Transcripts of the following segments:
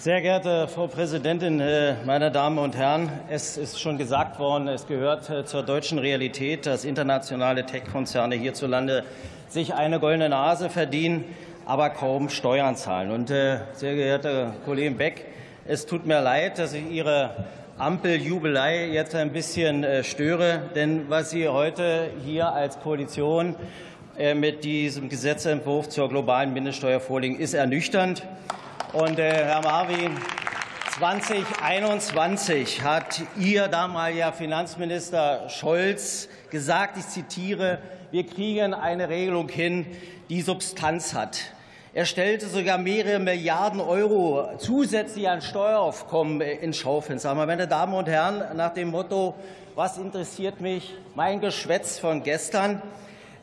Sehr geehrte Frau Präsidentin, äh, meine Damen und Herren! Es ist schon gesagt worden, es gehört äh, zur deutschen Realität, dass internationale Tech-Konzerne hierzulande sich eine goldene Nase verdienen, aber kaum Steuern zahlen. Und, äh, sehr geehrter Kollege Beck, es tut mir leid, dass ich Ihre Ampeljubelei jetzt ein bisschen störe. Denn was Sie heute hier als Koalition mit diesem Gesetzentwurf zur globalen Mindeststeuer vorlegen, ist ernüchternd. Und äh, Herr Marvin, 2021 hat Ihr damaliger Finanzminister Scholz gesagt, ich zitiere, wir kriegen eine Regelung hin, die Substanz hat. Er stellte sogar mehrere Milliarden Euro zusätzlich an Steueraufkommen ins Schaufenster. Meine Damen und Herren, nach dem Motto, was interessiert mich, mein Geschwätz von gestern,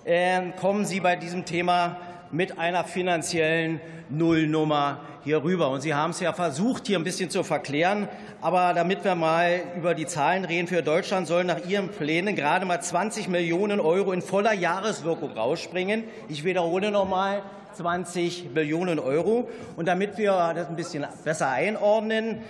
äh, kommen Sie bei diesem Thema mit einer finanziellen Nullnummer hier rüber. Und Sie haben es ja versucht, hier ein bisschen zu verklären. Aber damit wir mal über die Zahlen reden, für Deutschland sollen nach Ihren Plänen gerade mal 20 Millionen Euro in voller Jahreswirkung rausspringen. Ich wiederhole noch mal 20 Millionen Euro. Und damit wir das ein bisschen besser einordnen,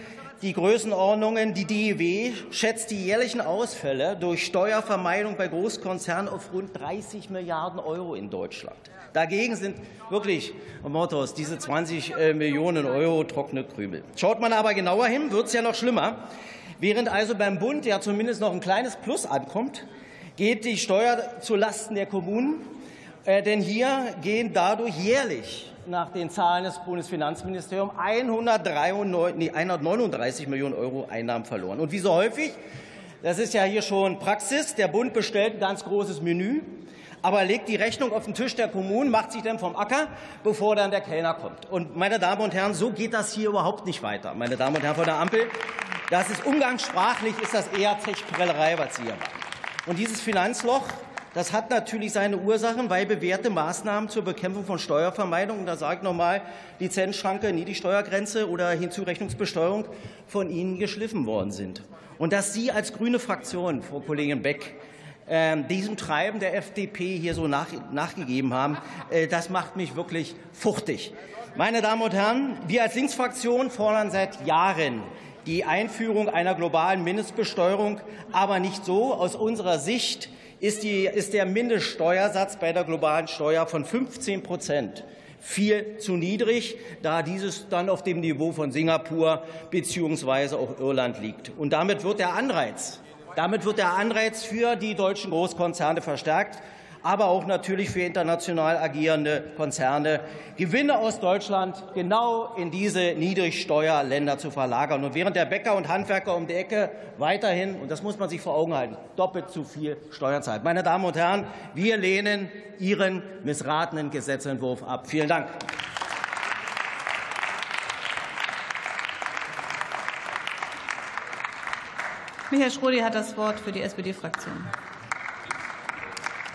die Größenordnungen. Die DEW schätzt die jährlichen Ausfälle durch Steuervermeidung bei Großkonzernen auf rund 30 Milliarden Euro in Deutschland. Dagegen sind wirklich, Mottos, diese 20 äh, Millionen Euro trockene Krümel. Schaut man aber genauer hin, wird es ja noch schlimmer. Während also beim Bund ja zumindest noch ein kleines Plus ankommt, geht die Steuer zulasten der Kommunen. Äh, denn hier gehen dadurch jährlich nach den Zahlen des Bundesfinanzministeriums 139 Millionen Euro Einnahmen verloren. Und wie so häufig, das ist ja hier schon Praxis, der Bund bestellt ein ganz großes Menü, aber legt die Rechnung auf den Tisch der Kommunen, macht sich dann vom Acker, bevor dann der Kellner kommt. Und meine Damen und Herren, so geht das hier überhaupt nicht weiter. Meine Damen und Herren von der Ampel, das ist umgangssprachlich, ist das eher Zechprellerei, was Sie hier machen. Und dieses Finanzloch, das hat natürlich seine Ursachen, weil bewährte Maßnahmen zur Bekämpfung von Steuervermeidung, und da sage ich nochmal, Lizenzschranke, Niedrigsteuergrenze oder Hinzurechnungsbesteuerung von Ihnen geschliffen worden sind. Und dass Sie als grüne Fraktion, Frau Kollegin Beck, ähm, diesem Treiben der FDP hier so nach, nachgegeben haben, äh, das macht mich wirklich fuchtig. Meine Damen und Herren, wir als Linksfraktion fordern seit Jahren die Einführung einer globalen Mindestbesteuerung, aber nicht so. Aus unserer Sicht ist, die, ist der Mindeststeuersatz bei der globalen Steuer von 15 Prozent viel zu niedrig, da dieses dann auf dem Niveau von Singapur bzw. auch Irland liegt. Und damit wird der Anreiz damit wird der Anreiz für die deutschen Großkonzerne verstärkt, aber auch natürlich für international agierende Konzerne, Gewinne aus Deutschland genau in diese Niedrigsteuerländer zu verlagern. Und während der Bäcker und Handwerker um die Ecke weiterhin, und das muss man sich vor Augen halten, doppelt zu viel Steuern zahlt. Meine Damen und Herren, wir lehnen Ihren missratenen Gesetzentwurf ab. Vielen Dank. Michael Schrödi hat das Wort für die SPD-Fraktion.